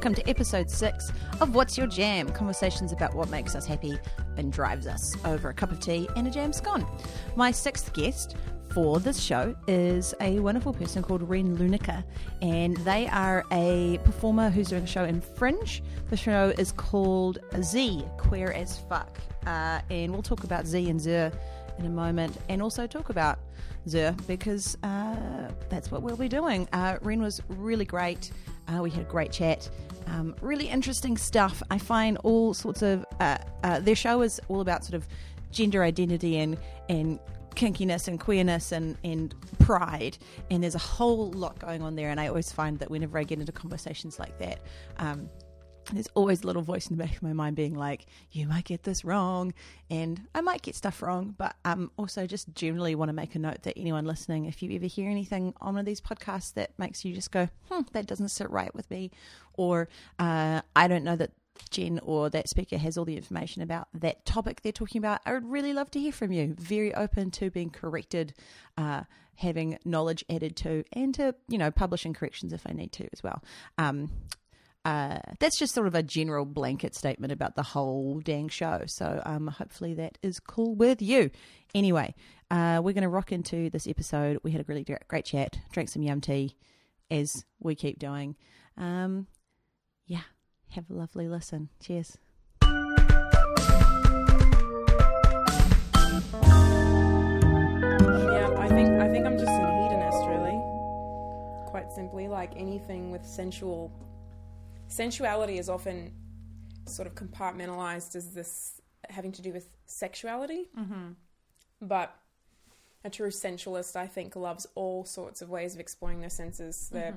welcome to episode six of What's Your Jam? Conversations about what makes us happy and drives us over a cup of tea and a jam scone. My sixth guest for this show is a wonderful person called Ren Lunica, and they are a performer who's doing a show in Fringe. The show is called Z, Queer as Fuck, uh, and we'll talk about Z and Zer in a moment, and also talk about Zer because uh, that's what we'll be doing. Uh, Ren was really great. Uh, we had a great chat. Um, really interesting stuff. I find all sorts of uh, uh, their show is all about sort of gender identity and and kinkiness and queerness and, and pride and there's a whole lot going on there and I always find that whenever I get into conversations like that um, there's always a little voice in the back of my mind being like, you might get this wrong. And I might get stuff wrong, but um, also just generally want to make a note that anyone listening, if you ever hear anything on one of these podcasts that makes you just go, hmm, that doesn't sit right with me, or uh, I don't know that Jen or that speaker has all the information about that topic they're talking about, I would really love to hear from you. Very open to being corrected, uh, having knowledge added to, and to, you know, publishing corrections if I need to as well. Um, uh, that's just sort of a general blanket statement about the whole dang show. So um, hopefully that is cool with you. Anyway, uh, we're going to rock into this episode. We had a really great chat, drank some yum tea as we keep doing. Um, yeah, have a lovely listen. Cheers. Yeah, I think I think I'm just hedonist, really. Quite simply, like anything with sensual sensuality is often sort of compartmentalized as this having to do with sexuality. Mm-hmm. But a true sensualist, I think, loves all sorts of ways of exploring their senses. Their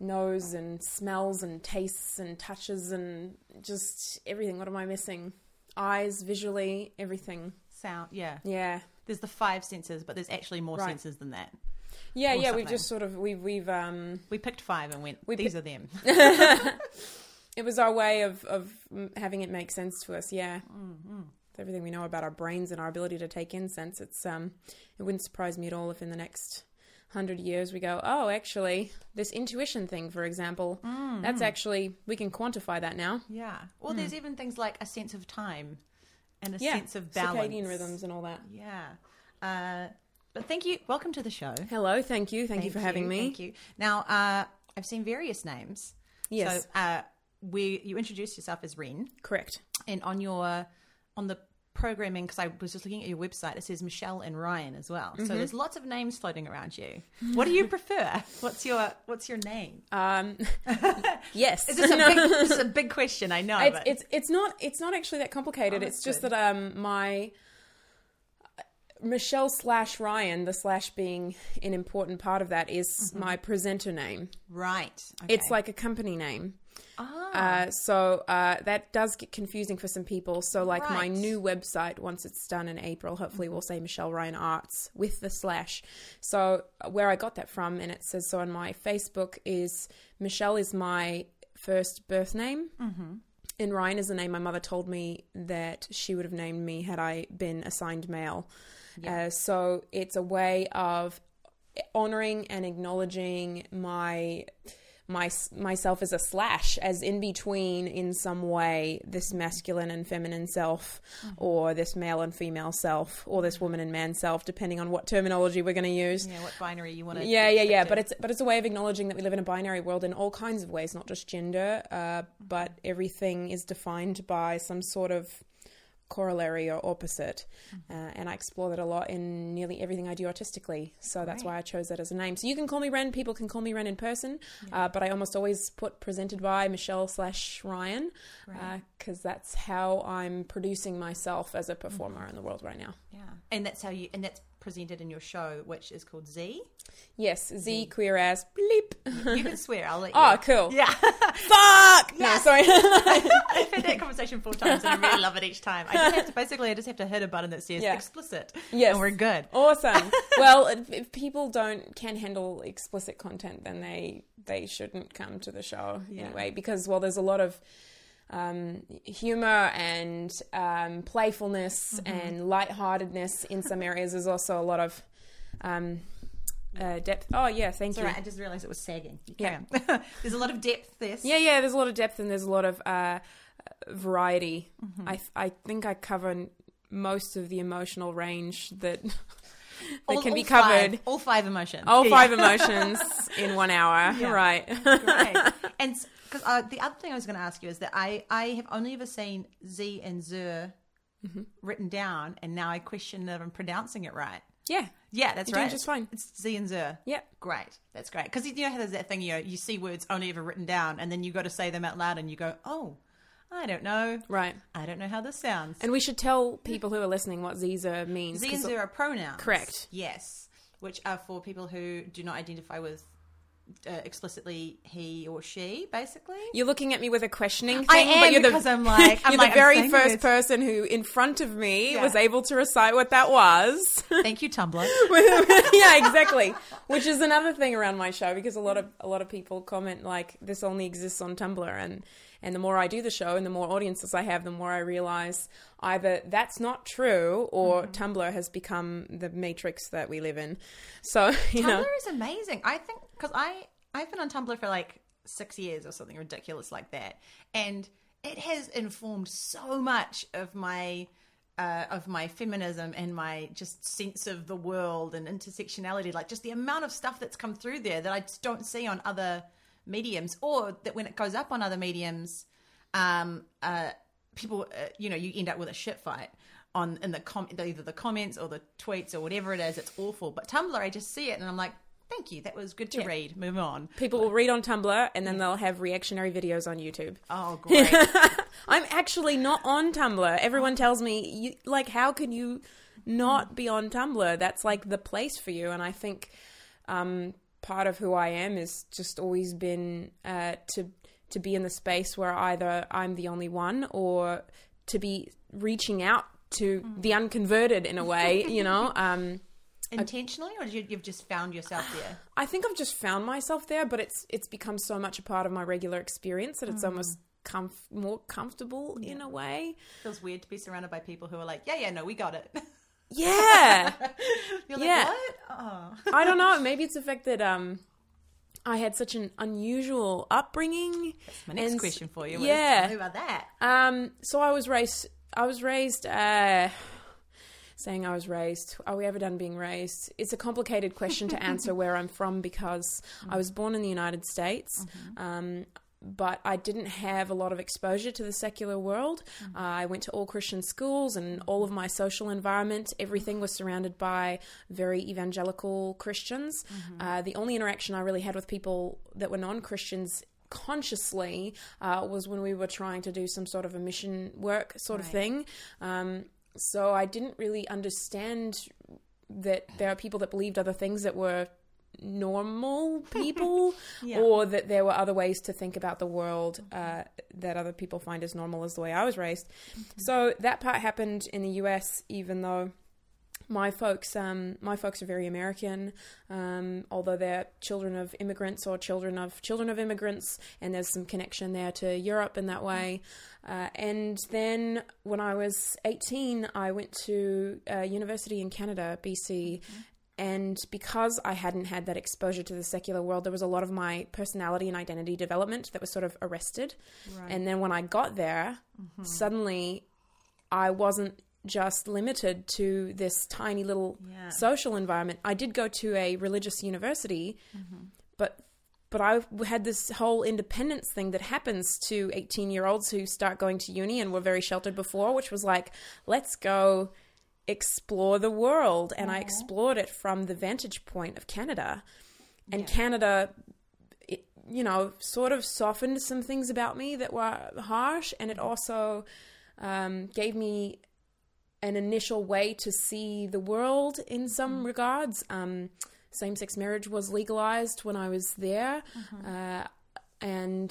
nose and smells and tastes and touches and just everything. What am I missing? Eyes, visually, everything. Sound, yeah. Yeah. There's the five senses, but there's actually more Right. senses than that. Yeah, Or yeah, we've just sort of we've we've um We picked five and went, We these pi- are them. it was our way of of mm, having it make sense to us. Yeah, With everything we know about our brains and our ability to take in sense. It's um, it wouldn't surprise me at all if in the next hundred years we go, oh, actually, this intuition thing, for example, that's actually we can quantify that now. yeah. Well, there's even things like a sense of time and a Yeah, sense of balance. circadian rhythms and all that. Yeah. Uh, but thank you. Welcome to the show. Hello, thank you, thank, you for having me. Thank you. Now, uh, I've seen various names. Yes, So, uh, we you introduced yourself as Ren, correct. and on your on the programming because I was just looking at your website, it says Michelle and Ryan as well. Mm-hmm. So there's lots of names floating around you. What do you prefer? What's your What's your name? Um, yes, Is this a big, this is a big question? I know. it's, but it's it's not it's not actually that complicated. Oh, it's just that um my Michelle slash Ryan, the slash being an important part of that, is my presenter name. right. It's like a company name. ah, Uh, so uh, that does get confusing for some people. So, like my new website, once it's done in April, hopefully will say Michelle Ryan Arts with the slash. So, where I got that from, and it says so on my Facebook, is Michelle is my first birth name. Mm-hmm. And Ryan is the name my mother told me that she would have named me had I been assigned male. Uh, so, it's a way of honoring and acknowledging my my myself as a slash as in between in some way this masculine and feminine self or this male and female self or this woman and man self depending on what terminology we're going to use yeah. What binary you want to? yeah yeah yeah but it's but it's a way of acknowledging that we live in a binary world in all kinds of ways not just gender uh, but everything is defined by some sort of corollary or opposite uh, and i explore that a lot in nearly everything i do artistically. So that's Right. why i chose that as a name. So you can call me ren people can call me ren in person uh, but i almost always put presented by michelle slash ryan because that's how i'm producing myself as a performer in the world right now. Yeah, and that's how you and that's presented in your show, which is called Z. yes z queer ass bleep. You can swear. I'll let you. oh cool. Yeah, fuck! No sorry. I've had that conversation four times and I really love it each time. I just have to basically, I just have to hit a button that says Yeah. explicit. Yes. and we're good. Awesome. well, if, if people don't can handle explicit content, then they they shouldn't come to the show Yeah. anyway. Because while there's a lot of um, humor and um, playfulness Mm-hmm. and lightheartedness in some areas, there's also a lot of um, uh, depth. Oh yeah, thank you. Sorry, I just realized it was sagging. Yeah. There's a lot of depth there. Yeah, yeah. There's a lot of depth and there's a lot of uh, variety. Mm-hmm. I I think I cover most of the emotional range that that All- can be all five- covered. all five emotions. All Yeah. five emotions in one hour. Yeah. Right. Great. And because uh, the other thing I was going to ask you is that I, I have only ever seen Z and Zer Mm-hmm. written down, and now I question that I'm pronouncing it right. yeah. Yeah, that's You're doing right. just fine. It's Z and Zer. Yeah. Great. That's great. Because you know how there's that thing, you know, you see words only ever written down, and then you got to say them out loud, and you go, oh, I don't know. Right. I don't know how this sounds. And we should tell people who are listening what Ziza means. Z 'cause- and are pronouns. Correct. Yes. Which are for people who do not identify with uh, explicitly he or she, basically. You're looking at me with a questioning thing, I am but you're because the, I'm like- I'm you're like, the very first person who, in front of me, Yeah. was able to recite what that was. Thank you, Tumblr. yeah, exactly. Which is another thing around my show because a lot of a lot of people comment like this only exists on Tumblr and and the more I do the show and the more audiences I have, the more I realize either that's not true or Mm-hmm. Tumblr has become the matrix that we live in. So, you Tumblr know, is amazing. I think because I I've been on Tumblr for like six years or something ridiculous like that, and it has informed so much of my uh, of my feminism and my just sense of the world and intersectionality. Like just the amount of stuff that's come through there that I just don't see on other mediums, or that when it goes up on other mediums, um, uh, people, uh, you know, you end up with a shit fight on in the com- either the comments or the tweets or whatever it is. It's awful. But Tumblr, I just see it and I'm like, thank you, that was good to Yeah. read. Move on. people will read on Tumblr and then they'll have reactionary videos on YouTube. Oh, great. I'm actually not on Tumblr. Everyone tells me, you, like, how can you not be on Tumblr? That's like the place for you. And I think um, part of who I am is just always been uh, to to be in the space where either I'm the only one or to be reaching out to the unconverted in a way, you know. Um, Intentionally, or you, you've just found yourself there? I think I've just found myself there, but it's it's become so much a part of my regular experience that it's almost comf- more comfortable in a way. feels weird to be surrounded by people who are like, yeah, yeah, no, we got it. Yeah. You're like, Yeah. what? Oh. I don't know. Maybe it's the fact that um, I had such an unusual upbringing. That's my next And- question for you. yeah. tell about that. Um, so I was raised. I was raised. Uh, saying I was raised. Are we ever done being raised? It's a complicated question to answer where I'm from because I was born in the United States. Um, but I didn't have a lot of exposure to the secular world. Uh, I went to all Christian schools, and all of my social environment, everything was surrounded by very evangelical Christians. Uh, the only interaction I really had with people that were non Christians consciously uh, was when we were trying to do some sort of a mission work sort of thing. Um, so I didn't really understand that there are people that believed other things that were normal people Yeah. or that there were other ways to think about the world uh, that other people find as normal as the way I was raised. So that part happened in the US, even though my folks, um, my folks are very American, um, although they're children of immigrants or children of children of immigrants, and there's some connection there to Europe in that way. Uh, and then when I was 18, I went to a university in Canada, BC. And because I hadn't had that exposure to the secular world, there was a lot of my personality and identity development that was sort of arrested. And then when I got there, mm-hmm. suddenly I wasn't just limited to this tiny little Yeah. social environment. I did go to a religious university, mm-hmm. but but I had this whole independence thing that happens to 18 year olds who start going to uni and were very sheltered before, which was like, let's go explore the world. And I explored it from the vantage point of Canada. And Canada, it, you know, sort of softened some things about me that were harsh. And it also um, gave me an initial way to see the world in some regards. Um, Same sex marriage was legalized when I was there. Uh, and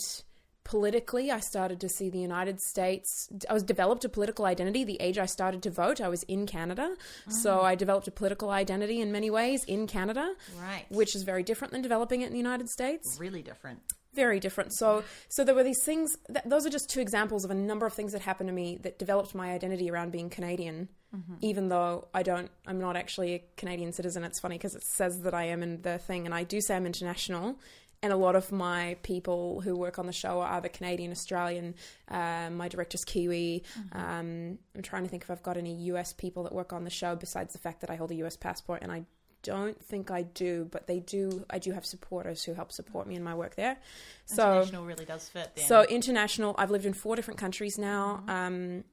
politically, I started to see the United States. I was developed a political identity the age I started to vote. I was in Canada. So oh. I developed a political identity in many ways in Canada, Right. which is very different than developing it in the United States. really different. very different. So, so there were these things. That, those are just two examples of a number of things that happened to me that developed my identity around being Canadian. Mm-hmm. Even though I don't, I'm not actually a Canadian citizen. It's funny because it says that I am in the thing, and I do say I'm international. And a lot of my people who work on the show are either Canadian, Australian. Uh, my director's Kiwi. Um, I'm trying to think if I've got any US people that work on the show besides the fact that I hold a US passport, and I don't think I do, but they do. I do have supporters who help support me in my work there. So International really does fit then. so international. I've lived in four different countries now. Um,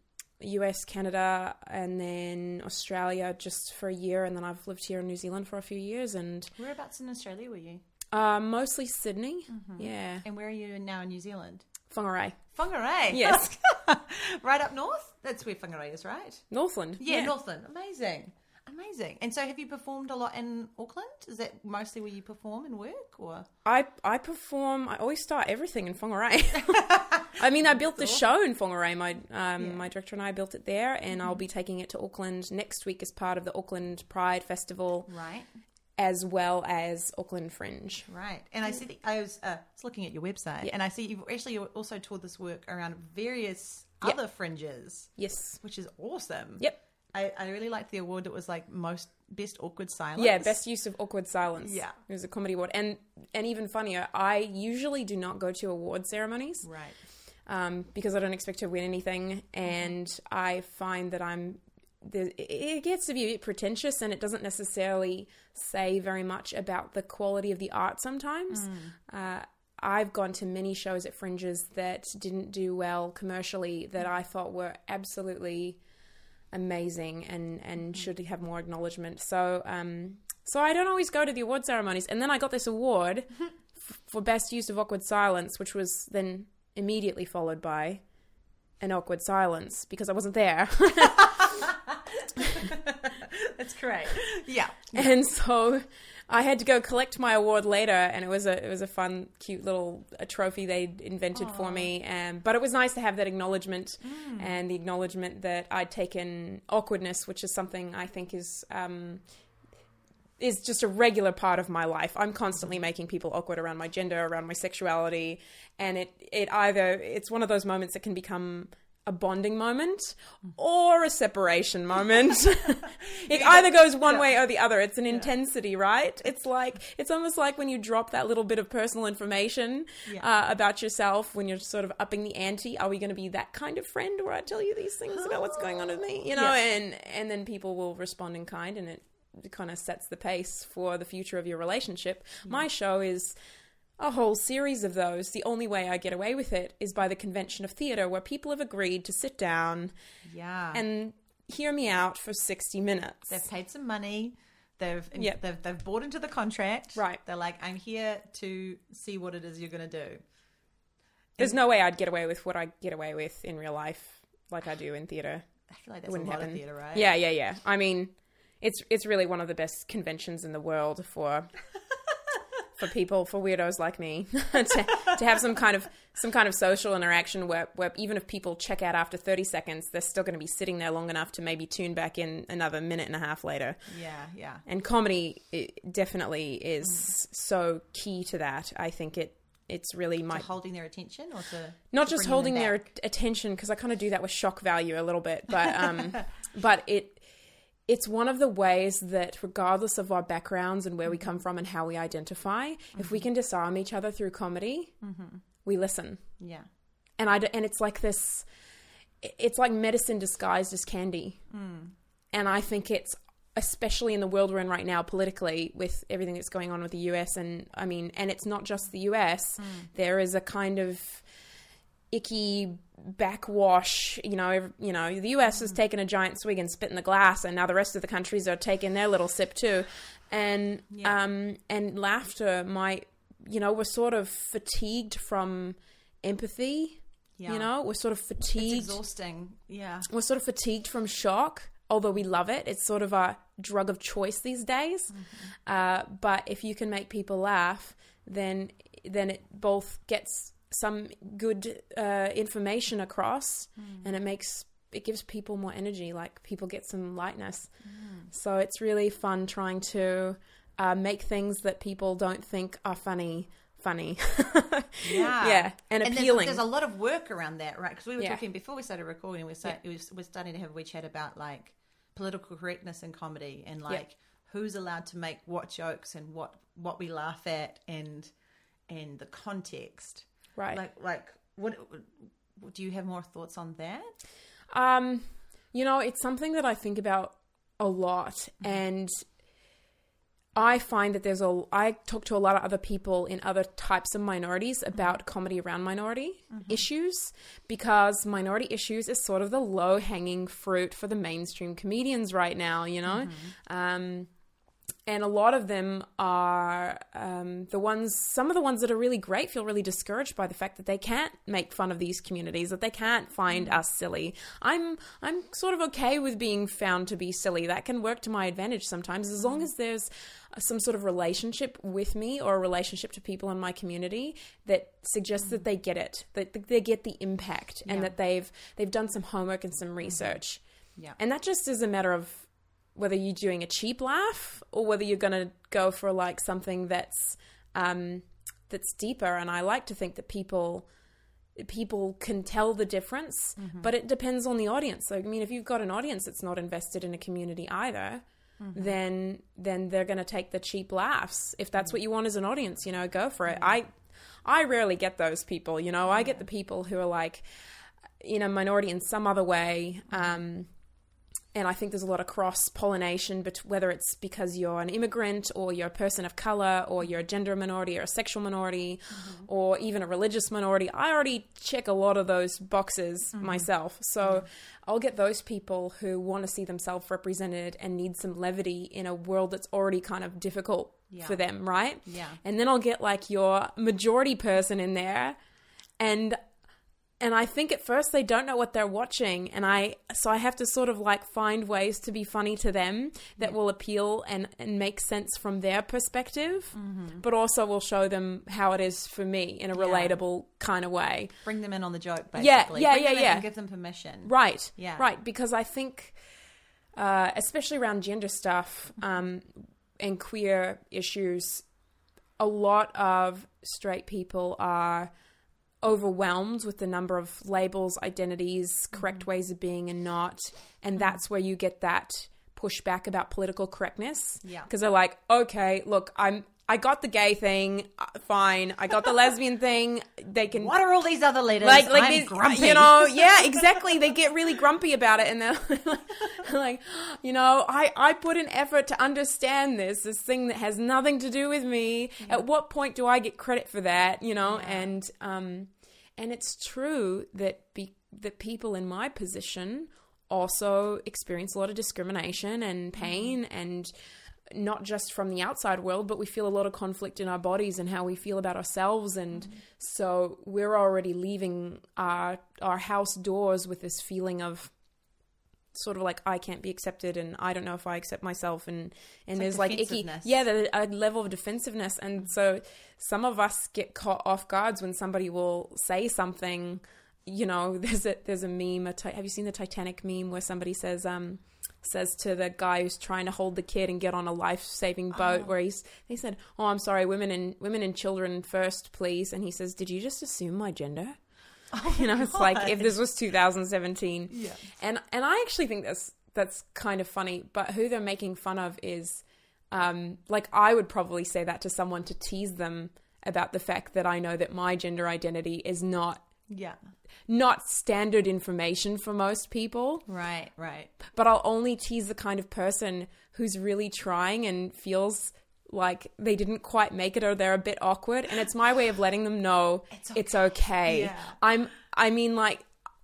US, Canada, and then Australia just for a year, and then I've lived here in New Zealand for a few years, and Whereabouts in Australia were you? Uh, mostly Sydney. Yeah, And where are you now in New Zealand? Whangarei, Whangarei. Yes. right up north? That's where Whangarei is, right? Northland. Yeah, Northland. Amazing. Amazing. And so have you performed a lot in Auckland? Is that mostly where you perform and work or I I perform. I always start everything in Whangarei. I mean, I built the show in Whangarei. My um, my director and I built it there, and I'll be taking it to Auckland next week as part of the Auckland Pride Festival, Right. As well as Auckland Fringe. Right. And I see that I was, uh, was looking at your website and I see you've actually also toured this work around various Yep. other fringes, Yes. which is awesome. Yep. I, I really liked the award that was like most best awkward silence. Yeah, best use of awkward silence. Yeah. it was a comedy award, and and even funnier, I usually do not go to award ceremonies Right. um, because I don't expect to win anything, and I find that I'm. The, it gets to be a bit pretentious, and it doesn't necessarily say very much about the quality of the art. Sometimes, uh, I've gone to many shows at Fringes that didn't do well commercially that I thought were absolutely amazing and and should have more acknowledgement. So um so I don't always go to the award ceremonies and then I got this award f- for best use of awkward silence which was then immediately followed by an awkward silence because I wasn't there. That's great. Yeah. and so I had to go collect my award later, and it was a it was a fun, cute little a trophy they'd invented for me. Um, but it was nice to have that acknowledgement and the acknowledgement that I'd taken awkwardness, which is something I think is. Um, is just a regular part of my life. I'm constantly making people awkward around my gender, around my sexuality, and it it either it's one of those moments that can become a bonding moment or a separation moment. it either goes one way or the other. It's an intensity, right? It's like it's almost like when you drop that little bit of personal information Yeah. uh, about yourself when you're sort of upping the ante. Are we going to be that kind of friend where I tell you these things about what's going on with me? You know, Yeah. and and then people will respond in kind, and it kind of sets the pace for the future of your relationship. My show is a whole series of those. The only way I get away with it is by the convention of theatre, where people have agreed to sit down Yeah. and hear me out for 60 minutes. they've paid some money. They've, Yep. they've they've bought into the contract. Right. They're like, I'm here to see what it is you're going to do. There's no way I'd get away with what I get away with in real life like I do in theatre. I feel like that's a wouldn't lot happen. of theatre, right? Yeah, yeah, yeah. I mean, it's it's really one of the best conventions in the world for for people for weirdos like me to, to have some kind of some kind of social interaction where, where even if people check out after 30 seconds they're still going to be sitting there long enough to maybe tune back in another minute and a half later Yeah. Yeah. and comedy it definitely is so key to that i think it it's really my holding their attention or to not to just holding their attention because I kind of do that with shock value a little bit, but um, but it it's one of the ways that regardless of our backgrounds and where we come from and how we identify, if we can disarm each other through comedy, we listen, yeah. and I and it's like this, it's like medicine disguised as candy, hmm. and I think it's especially in the world we're in right now politically with everything that's going on with the US and I mean and it's not just the US hmm. there is a kind of icky backwash you know you know the US has taken a giant swig and spit in the glass and now the rest of the countries are taking their little sip too and Yeah. um and laughter might you know we're sort of fatigued from empathy Yeah. you know we're sort of It's fatigued exhausting. Yeah. we're sort of fatigued from shock, although we love it. It's sort of a drug of choice these days. Uh, but if you can make people laugh, then then it both gets some good uh, information across, and it makes it gives people more energy. Like people get some lightness. So it's really fun trying to uh, make things that people don't think are funny funny. Yeah. yeah, and there's- appealing. There's, a lot of work around that, right? Because we were Yeah. talking before we started recording. We started, we was, we're starting to have a wee chat about like political correctness in comedy and like who's allowed to make what jokes and what what we laugh at and and the context. Right. Like like what do you have more thoughts on that? Um, you know, it's something that I think about a lot, and I find that there's a. I talk to a lot of other people in other types of minorities about comedy around minority issues because minority issues is sort of the low hanging fruit for the mainstream comedians right now. You know. Um, and a lot of them are um, the ones some of the ones that are really great feel really discouraged by the fact that they can't make fun of these communities that they can't find mm. us silly. I'm i'm sort of okay with being found to be silly. That can work to my advantage sometimes as long mm. as there's some sort of relationship with me or a relationship to people in my community that suggests that mm. they get it that they get the impact and Yeah. that they've they've done some homework and some mm-hmm. research. Yeah. and that just is a matter of whether you're doing a cheap laugh or whether you're going to go for like something that's um, that's deeper. And I like to think that people people can tell the difference, but it depends on the audience. So I mean, if you've got an audience that's not invested in a community either. Then, then they're going to take the cheap laughs. If that's what you want as an audience, you know, go for it. I, I rarely get those people. You know, I get the people who are like, you know, minority in some other way. Um, and I think there's a lot of cross pollination, bet- whether it's because you're an immigrant or you're a person of color or you're a gender minority or a sexual minority mm-hmm. or even a religious minority. I already check a lot of those boxes mm-hmm. myself. So mm-hmm. I'll get those people who want to see themselves represented and need some levity in a world that's already kind of difficult Yeah. for them, right? Yeah. And then I'll get like your majority person in there and and I think at first they don't know what they're watching and I so I have to sort of like find ways to be funny to them that will appeal and and make sense from their perspective but also will show them how it is for me in a relatable kind of way. Bring them in on the joke, Yeah, basically. yeah, Bring yeah, them yeah. And give them permission. Right. Yeah. Right. Because I think, uh, especially around gender stuff um, and queer issues, a lot of straight people are overwhelmed with the number of labels, identities, correct mm. ways of being, and not. And that's where you get that pushback about political correctness. Yeah. Because they're like, okay, look, I'm. I got the gay thing, uh, fine. I got the lesbian thing. They can What are all these other letters? like like these, grumpy. you know yeah exactly they get really grumpy about it and they're like you know i i put an effort to understand this this thing that has nothing to do with me at what point do i get credit for that you know and um and it's true that be, that people in my position also experience a lot of discrimination and pain and not just from the outside world, but we feel a lot of conflict in our bodies and how we feel about ourselves. And so we're already leaving our our house doors with this feeling of sort of like I can't be accepted and I don't know if I accept myself. And and like there's like icky yeah the, a level of defensiveness. And so some of us get caught off guards when somebody will say something. You know there's a there's a meme a have you seen the Titanic meme where somebody says um says to the guy who's trying to hold the kid and get on a life-saving boat where he's he said oh i'm sorry women and women and children first please. And he says did you just assume my gender? You know it's like if this was 2017 Yeah. and and i actually think that's that's kind of funny but who they're making fun of is um like i would probably say that to someone to tease them about the fact that i know that my gender identity is not Yeah. not standard information for most people Right, right. but I'll only tease the kind of person who's really trying and feels like they didn't quite make it or they're a bit awkward and it's my way of letting them know it's okay. Yeah. I'm I mean like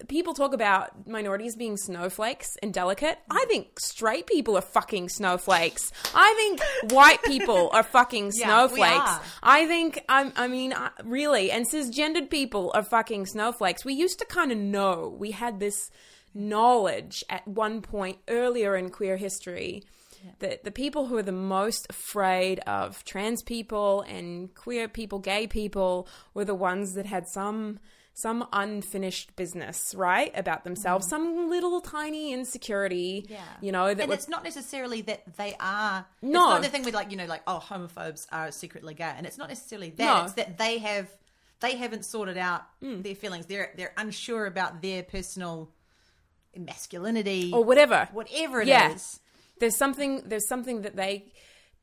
people talk about minorities being snowflakes and delicate. I think straight people are fucking snowflakes. I think white people are fucking Yeah, snowflakes. are. I think I'm I mean uh, really and cisgendered people are fucking snowflakes. We used to kind of know. We had this knowledge at one point earlier in queer history that the people who are the most afraid of trans people and queer people, gay people were the ones that had some some unfinished business, right, about themselves, some little tiny insecurity, Yeah. you know, that and it's not necessarily that they are. No. it's not the thing with like you know like oh homophobes are secretly gay, and it's not necessarily that. No. It's that they have they haven't sorted out Mm. their feelings. They're they're unsure about their personal masculinity or whatever. whatever it is. Yeah. There's something there's something that they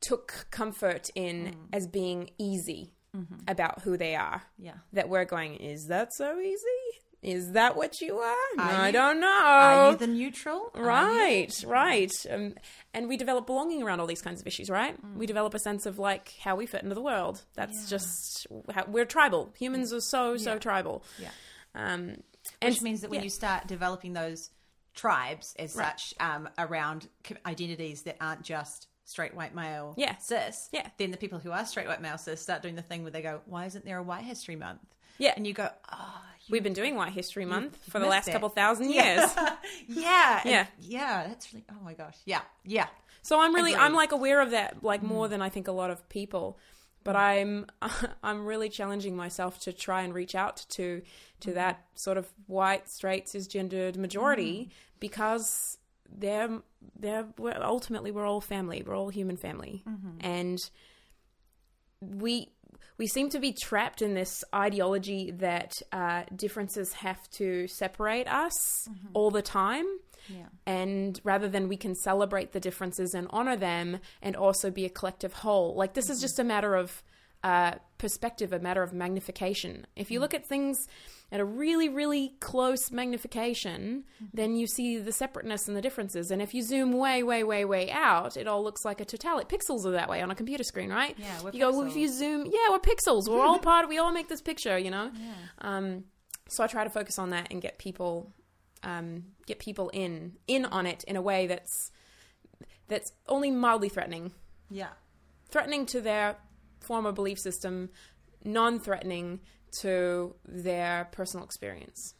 took comfort in Mm. as being easy Mm-hmm. about who they are. Yeah. That we're going, is that so easy? Is that what you are? I you- don't know. Are you the neutral? You- Right, right. Um, and we develop belonging around all these kinds of issues, right? Mm. We develop a sense of like how we fit into the world. That's just how we're tribal. Humans are so, so Yeah. tribal. Yeah. Um, and Which means that when yeah. you start developing those tribes as such um, around identities that aren't just straight white male Yeah. cis, Yeah. then the people who are straight white male cis start doing the thing where they go, "Why isn't there a White History Month?" Yeah. and you go, "Oh, you We've been doing White History Month for the last it. couple thousand years. yeah, and- Yeah. yeah." That's really. Oh my gosh, yeah, yeah. So I'm really Agreed. I'm like aware of that like more mm. than I think a lot of people. But mm. I'm I'm really challenging myself to try and reach out to to mm. that sort of white straight cisgendered majority because they're they're we're, ultimately we're all family. We're all human family. Mm-hmm. And we we seem to be trapped in this ideology that uh, differences have to separate us mm-hmm. all the time. Yeah. and rather than we can celebrate the differences and honor them and also be a collective whole. Like this is mm-hmm. just a matter of uh, perspective a matter of magnification. If you look at things at a really really close magnification then you see the separateness and the differences. And if you zoom way way way way out it all looks like a totality. Pixels are that way on a computer screen right? Yeah, we're you go well, if you zoom yeah we're pixels. We're all part we all make this picture you know? Yeah. um, so I try to focus on that and get people um, get people in in on it in a way that's that's only mildly threatening, Yeah. threatening to their former belief system, non-threatening to their personal experience.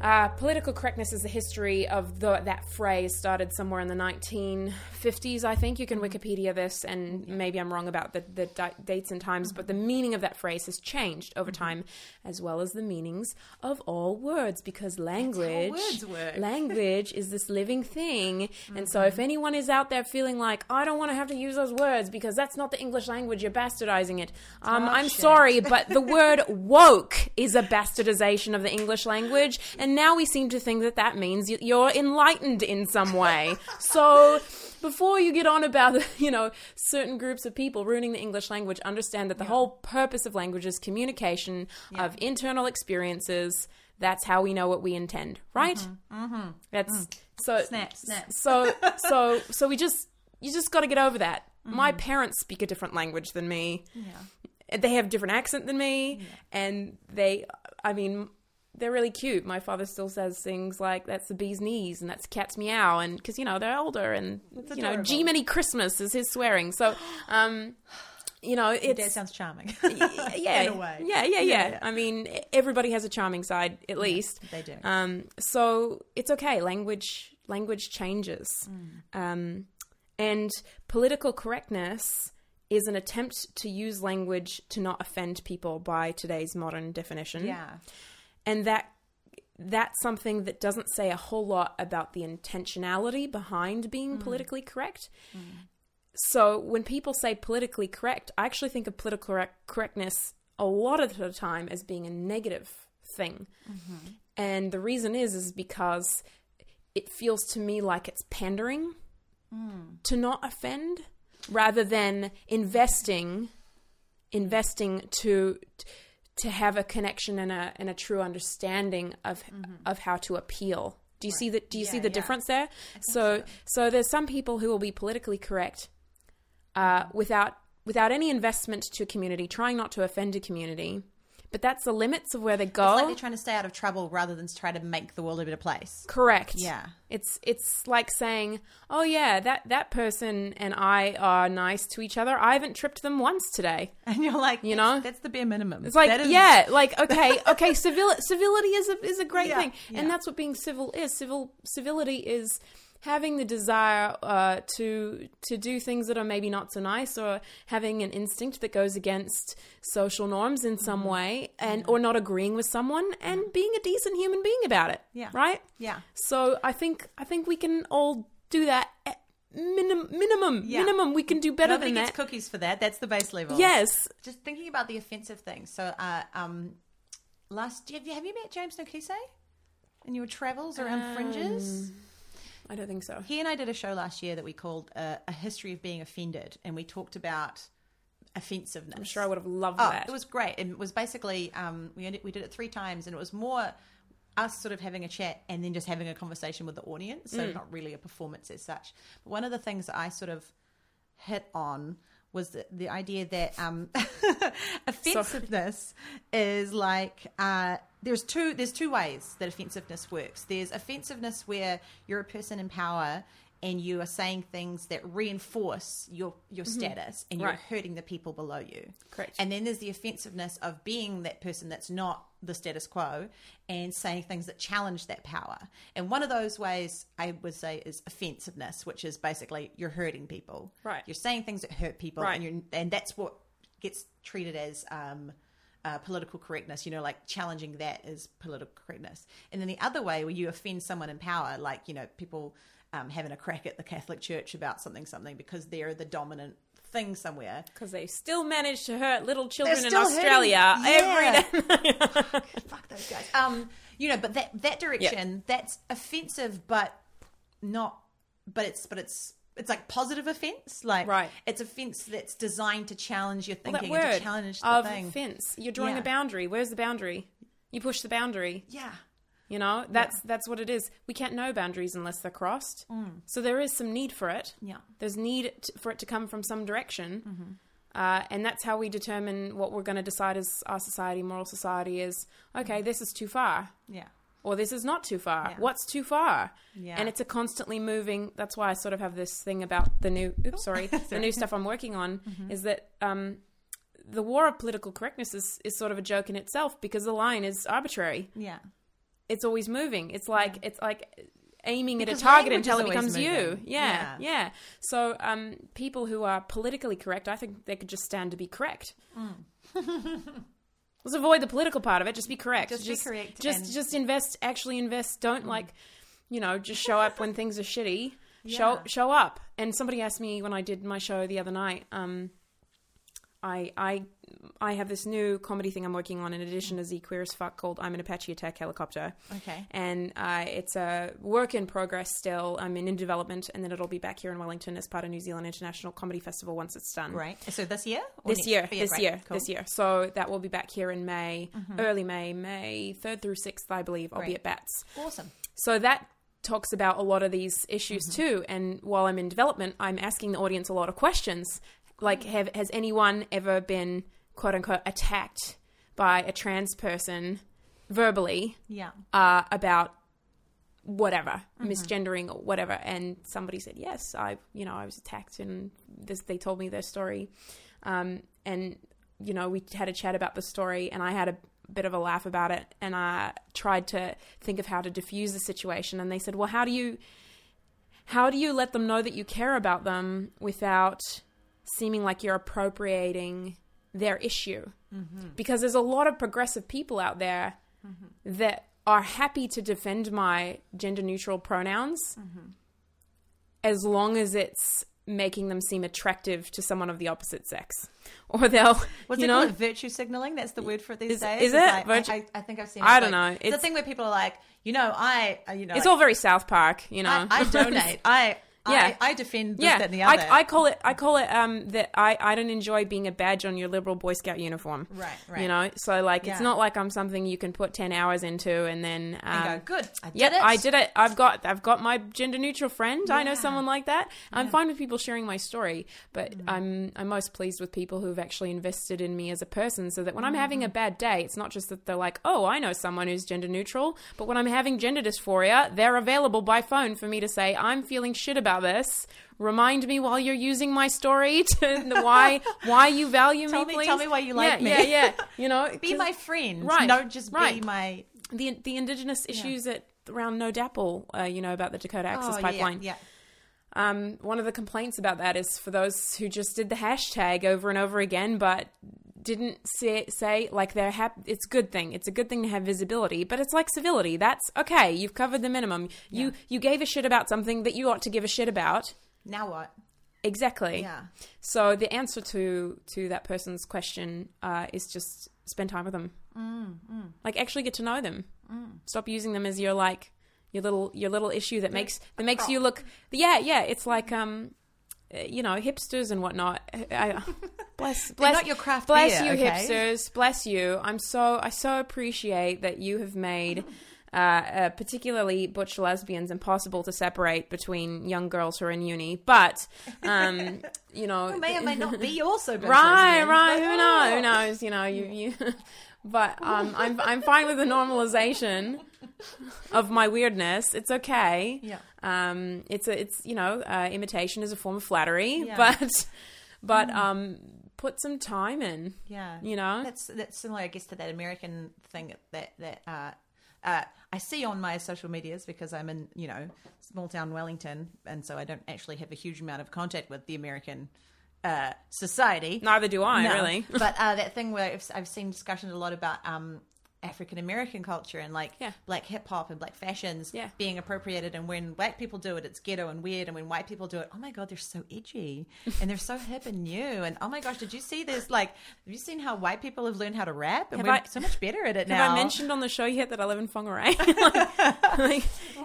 Uh, political correctness is the history of the, that phrase started somewhere in the 1950s, I think. You can Wikipedia this, and maybe I'm wrong about the, the di- dates and times, but the meaning of that phrase has changed over time, as well as the meanings of all words, because language, language is this living thing. And so if anyone is out there feeling like, I don't want to have to use those words because that's not the English language, you're bastardizing it. Um, I'm shit. sorry, but the word woke is a bastardization of the English language, and now we seem to think that that means you're enlightened in some way. So before you get on about you know certain groups of people ruining the English language, understand that the whole purpose of language is communication of internal experiences. That's how we know what we intend, right? Mm-hmm. mm-hmm. That's mm. so Snap, snap. so so so we just you just got to get over that. Mm-hmm. My parents speak a different language than me Yeah. they have different accent than me and they i mean they're really cute my father still says things like that's the bee's knees and that's cat's meow and because you know they're older and you know g many christmas is his swearing so um you know That it's sounds charming. yeah in a way. yeah yeah yeah, Yeah. i mean everybody has a charming side at least they do. um, so it's okay. Language language changes, Mm. um, and political correctness is an attempt to use language to not offend people by today's modern definition. yeah. And that that's something that doesn't say a whole lot about the intentionality behind being Mm. politically correct. Mm. So when people say politically correct, I actually think of political correct- correctness a lot of the time as being a negative thing. Mm-hmm. And the reason is is because it feels to me like it's pandering mm. to not offend rather than investing investing to to have a connection and a and a true understanding of of how to appeal. Do you see the Do you see the yeah. difference there? So, so there's some people who will be politically correct uh, without without any investment to a community, trying not to offend a community. But that's the limits of where they go. It's like they're trying to stay out of trouble rather than try to make the world a better place. Correct. Yeah. It's it's like saying, "Oh yeah, that that person and I are nice to each other. I haven't tripped them once today." And you're like, You know? that's the bare minimum. It's like, yeah, like okay, okay, civil civility is a is a great Yeah, thing, yeah. and that's what being civil is. Civil civility is having the desire uh, to to do things that are maybe not so nice, or having an instinct that goes against social norms in some way, and or not agreeing with someone, and being a decent human being about it. Yeah. Right. Yeah. So I think I think we can all do that. At minim- minimum, Yeah. minimum. We can do better than that. cookies for that. That's the base level. Yes. Just thinking about the offensive things. So, uh, um, last have you have you met James Nokise in your travels around fringes? I don't think so. He and I did a show last year that we called uh, "A History of Being Offended," and we talked about offensiveness. I'm sure I would have loved Oh, that. it was great. And it was basically um, we ended, we did it three times, and it was more us sort of having a chat and then just having a conversation with the audience. So not really a performance as such. But one of the things that I sort of hit on was the, the idea that um, offensiveness is like uh, there's two there's two ways that offensiveness works. There's offensiveness where you're a person in power and you are saying things that reinforce your your status and you're hurting the people below you. Correct. And then there's the offensiveness of being that person that's not the status quo and saying things that challenge that power. And one of those ways I would say is offensiveness, which is basically you're hurting people. Right. You're saying things that hurt people, Right. and you're and that's what gets treated as um, uh, political correctness. You know, like challenging that is political correctness. And then the other way, where you offend someone in power, like you know people um, having a crack at the Catholic Church about something something because they're the dominant thing somewhere. Because they still manage to hurt little children in Australia Yeah. every day. fuck those guys. Um, you know, but that that direction that's offensive, but not. But it's but it's it's like positive offense, like Right. It's offense that's designed to challenge your Well, thinking and to challenge the of thing. fence. You're drawing Yeah. a boundary. Where's the boundary? You push the boundary. Yeah, You know, that's that's what it is. We can't know boundaries unless they're crossed. So there is some need for it. Mm. yeah, There's need for it to come from some direction. Mm-hmm. Uh, and that's how we determine what we're going to decide as our society, moral society, is okay, this is too far. yeah, or this is not too far. Yeah. What's too far? Yeah. And it's a constantly moving. That's why I sort of have this thing about the new. Oops, sorry, the new stuff I'm working on Mm-hmm. is that um, the war of political correctness is is sort of a joke in itself because the line is arbitrary. yeah. It's always moving. It's like it's like aiming Because at a target until it becomes always you. Yeah, Yeah. yeah. So um, people who are politically correct, I think they could just stand to be correct. Let's avoid the political part of it. Just be correct. Mm. Just be correct Just and- Mm. just invest. Actually invest. Don't like, you know, just show up when things are shitty. Show show up. And somebody asked me when I did my show the other night. Um, I I I have this new comedy thing I'm working on in addition to Z Queer as Fuck called I'm an Apache Attack Helicopter. Okay. And uh, it's a work in progress still. I'm in, in development, and then it'll be back here in Wellington as part of New Zealand International Comedy Festival once it's done. Right. So this year? This next? year, yeah, this great. year, Cool. Mm-hmm. this year. So that will be back here in May, early May, May 3rd through 6th, I believe. I'll be at Bats. Awesome. So that talks about a lot of these issues Mm-hmm. too. And while I'm in development, I'm asking the audience a lot of questions. Like, have, has anyone ever been, quote unquote, attacked by a trans person verbally Yeah. uh, about whatever, Mm-hmm. misgendering or whatever? And somebody said, yes, I, you know, I was attacked and this, they told me their story. Um, and, you know, we had a chat about the story and I had a bit of a laugh about it and I tried to think of how to diffuse the situation. And they said, well, how do you, how do you let them know that you care about them without seeming like you're appropriating their issue? Mm-hmm. Because there's a lot of progressive people out there mm-hmm. that are happy to defend my gender neutral pronouns mm-hmm. as long as it's making them seem attractive to someone of the opposite sex. Or they'll, What's you it know, called? Virtue signaling? That's the word for it these Is- days. is it? like- I, I think I've seen. I don't Like, know. It's the thing where people are like, you know, I, uh, you know, it's all very South Park, you know. I, I donate. I, Yeah. I, I defend this, yeah, that, and the other. I, I call it. I call it um, that I, I don't enjoy being a badge on your liberal Boy Scout uniform. Right, right. You know, so like it's not like I'm something you can put ten hours into and then um, and go, good. I did Yep, it. I did it. I've got I've got my gender neutral friend. I know someone like that. I'm fine with people sharing my story, but Mm. I'm I'm most pleased with people who've actually invested in me as a person so that when I'm Mm-hmm. having a bad day, it's not just that they're like, "Oh, I know someone who's gender neutral," but when I'm having gender dysphoria, they're available by phone for me to say, "I'm feeling shit about this." Remind me while you're using my story to the why why you value me, me- please. tell me why you yeah, like me. Yeah, yeah. You know, be my friend. Right, Don't just be right. my. the the indigenous issues at around No DAPL, uh, you know about the Dakota Access Oh, Pipeline. Yeah, Um, one of the complaints about that is for those who just did the hashtag over and over again, but didn't say, say like they're happy. It's a good thing. It's a good thing to have visibility, but it's like civility. That's okay. You've covered the minimum. You you gave a shit about something that you ought to give a shit about. Now what? Exactly. Yeah. So the answer to to that person's question uh, is just spend time with them. Mm, Like actually get to know them. Stop using them as your like your little your little issue that makes that makes you look. Yeah, yeah. It's like um, you know, hipsters and whatnot. I, bless bless not your craft Bless beer, you, okay? hipsters. Bless you. I'm so I so appreciate that you have made. Uh, uh, particularly butch lesbians, impossible to separate between young girls who are in uni. But, um, you know, may or may not be also right, lesbian, right. Who knows? Who knows? You know, you, you. But um, I'm I'm fine with the normalization of my weirdness. It's okay. Yeah. Um, it's a it's you know, uh, imitation is a form of flattery, Yeah. but but um, put some time in. Yeah, You know. that's that's similar, I guess, to that American thing that that uh, uh, I see on my social medias because I'm in you know small town Wellington, and so I don't actually have a huge amount of contact with the American uh, society. Neither do I No. really. but uh, that thing where I've, I've seen discussion a lot about um, African American culture and like Yeah. black hip hop and black fashions Yeah. being appropriated, and when black people do it, it's ghetto and weird, and when white people do it, oh my god, they're so edgy and they're so hip and new, and oh my gosh, did you see this? Like, have you seen how white people have learned how to rap? And Have we're I- so much better at it Have now. Have I mentioned on the show yet that I live in Whangarei? like, like,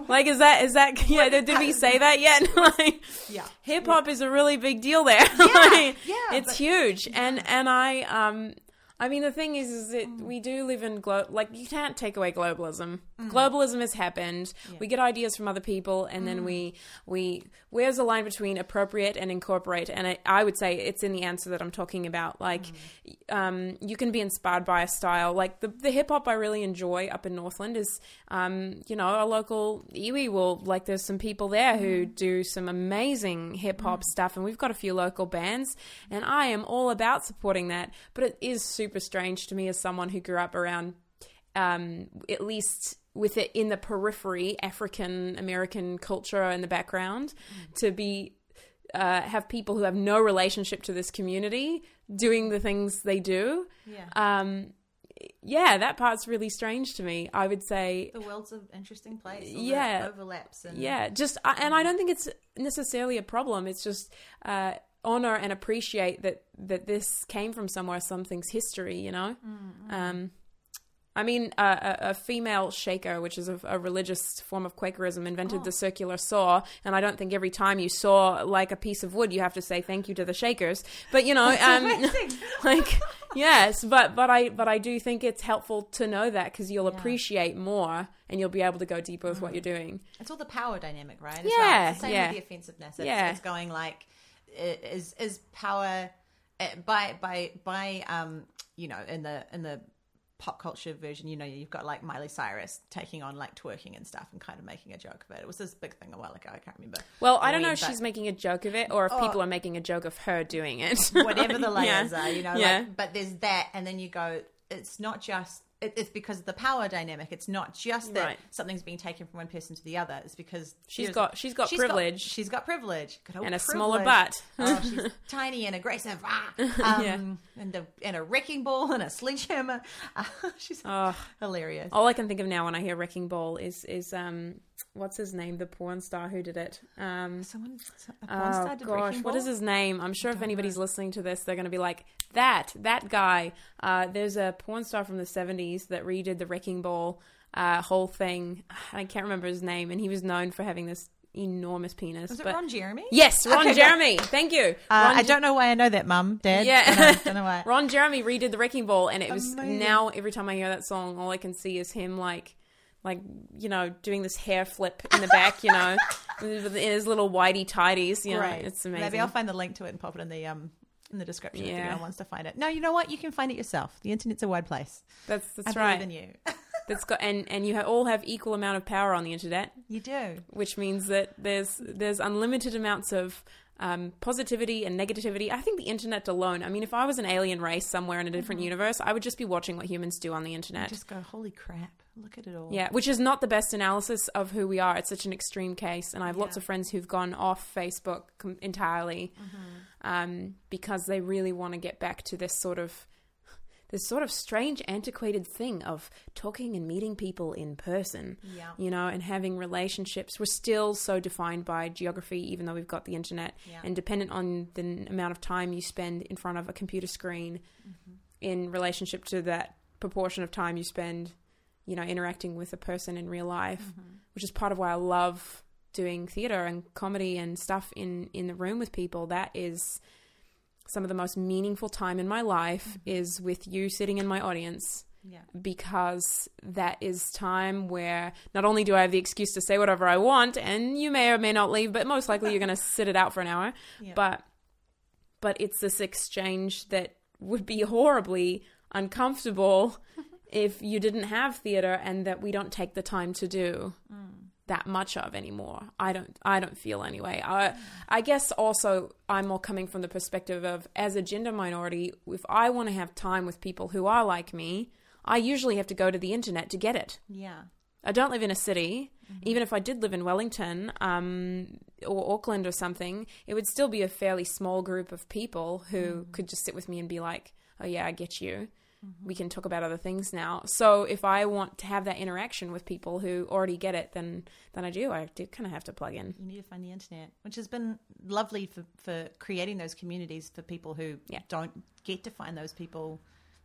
like, is that is that yeah? Did, did we say that yet? like, Yeah. hip hop is a really big deal there. Yeah, Like, yeah, it's but- huge, and and I um. I mean, the thing is, is that hmm. we do live in glo- like you can't take away globalism. Globalism has happened. We get ideas from other people, and then we we where's the line between appropriate and incorporate? And I, I would say it's in the answer that I'm talking about. Like, um, you can be inspired by a style. Like the the hip hop I really enjoy up in Northland is, um, you know, a local iwi will like. There's some people there who do some amazing hip hop stuff, and we've got a few local bands, and I am all about supporting that. But it is super strange to me as someone who grew up around, um, at least with it in the periphery, African American culture in the background, to be uh, have people who have no relationship to this community doing the things they do. Yeah. Um, yeah, that part's really strange to me. I would say, the world's an interesting place. Yeah. overlaps and yeah, just and I don't think it's necessarily a problem. It's just uh, honor and appreciate that that this came from somewhere, something's history. You know. Um, I mean, uh, a, a female shaker, which is a, a religious form of Quakerism, invented the circular saw. And I don't think every time you saw like a piece of wood, you have to say thank you to the Shakers. But you know, um, like yes, but but I but I do think it's helpful to know that because you'll appreciate more and you'll be able to go deeper with what you're doing. It's all the power dynamic, right? as Yeah, well. It's the same yeah. with the offensiveness. It's, Yeah. it's going like is is power uh, by by by um you know in the in the pop culture version, you know, you've got like Miley Cyrus taking on like twerking and stuff and kind of making a joke of it. It was this big thing a while ago. I can't remember. Well, I don't know if she's making a joke of it or if oh. people are making a joke of her doing it. whatever the Yeah. layers are, you know. Yeah. Like, but there's that, and then you go. It's not just. It, it's because of the power dynamic. It's not just that Right. something's being taken from one person to the other. It's because She's there's- got- she's got privilege. she's got privilege. Good old And a smaller privilege. butt. oh, she's tiny and aggressive. Ah. Um, and, a, and a wrecking ball and a sledgehammer. Uh, she's hilarious. All I can think of now when I hear Wrecking Ball is is um what's his name, the porn star who did it. Um Someone, a porn Oh star did gosh, what is his name? I'm sure if anybody's listening to this, they're going to be like, "That, that guy." Uh, there's a porn star from the '70s that redid the Wrecking Ball uh, whole thing. I can't remember his name, and he was known for having this enormous penis. Was it but Ron Jeremy? yes, Ron Okay, Jeremy. Thank you. Uh, Ron I don't know why I know that, Mum, Dad. Yeah. I don't, don't know why. Ron Jeremy redid the Wrecking Ball, and it was Amazing. now every time I hear that song, all I can see is him like, like you know, doing this hair flip in the back, you know, in his little whitey tidies. You know, it's amazing. Maybe I'll find the link to it and pop it in the um in the description if anyone wants to find it. No, you know what? You can find it yourself. The internet's a wide place. that's that's believe right. in you. That's got and and you all have equal amount of power on the internet, you do. which means that there's there's unlimited amounts of um, positivity and negativity. I think the internet alone. I mean, if I was an alien race somewhere in a different universe, I would just be watching what humans do on the internet. Just go, holy crap. Look at it all. Yeah, which is not the best analysis of who we are. It's such an extreme case, and I have lots of friends who've gone off Facebook com- entirely Mm-hmm. um, because they really want to get back to this sort of this sort of strange, antiquated thing of talking and meeting people in person. Yeah. You know, and having relationships. We're still so defined by geography, even though we've got the internet, Yeah. and dependent on the n- amount of time you spend in front of a computer screen, Mm-hmm. in relationship to that proportion of time you spend, you know, interacting with a person in real life, Mm-hmm. which is part of why I love doing theater and comedy and stuff in in the room with people. That is some of the most meaningful time in my life is with you sitting in my audience Yeah. because that is time where not only do I have the excuse to say whatever I want and you may or may not leave, but most likely you're going to sit it out for an hour. Yeah. But but it's this exchange that would be horribly uncomfortable if you didn't have theater and that we don't take the time to do mm. that much of anymore. I don't I don't feel anyway. I I guess also I'm more coming from the perspective of as a gender minority, if I want to have time with people who are like me, I usually have to go to the internet to get it. Yeah. I don't live in a city. Mm-hmm. Even if I did live in Wellington um, or Auckland or something, it would still be a fairly small group of people who mm. could just sit with me and be like, "Oh yeah, I get you. We can talk about other things now." So if I want to have that interaction with people who already get it, then then I do. I do kind of have to plug in. You need to find the internet, which has been lovely for, for creating those communities for people who Yeah. don't get to find those people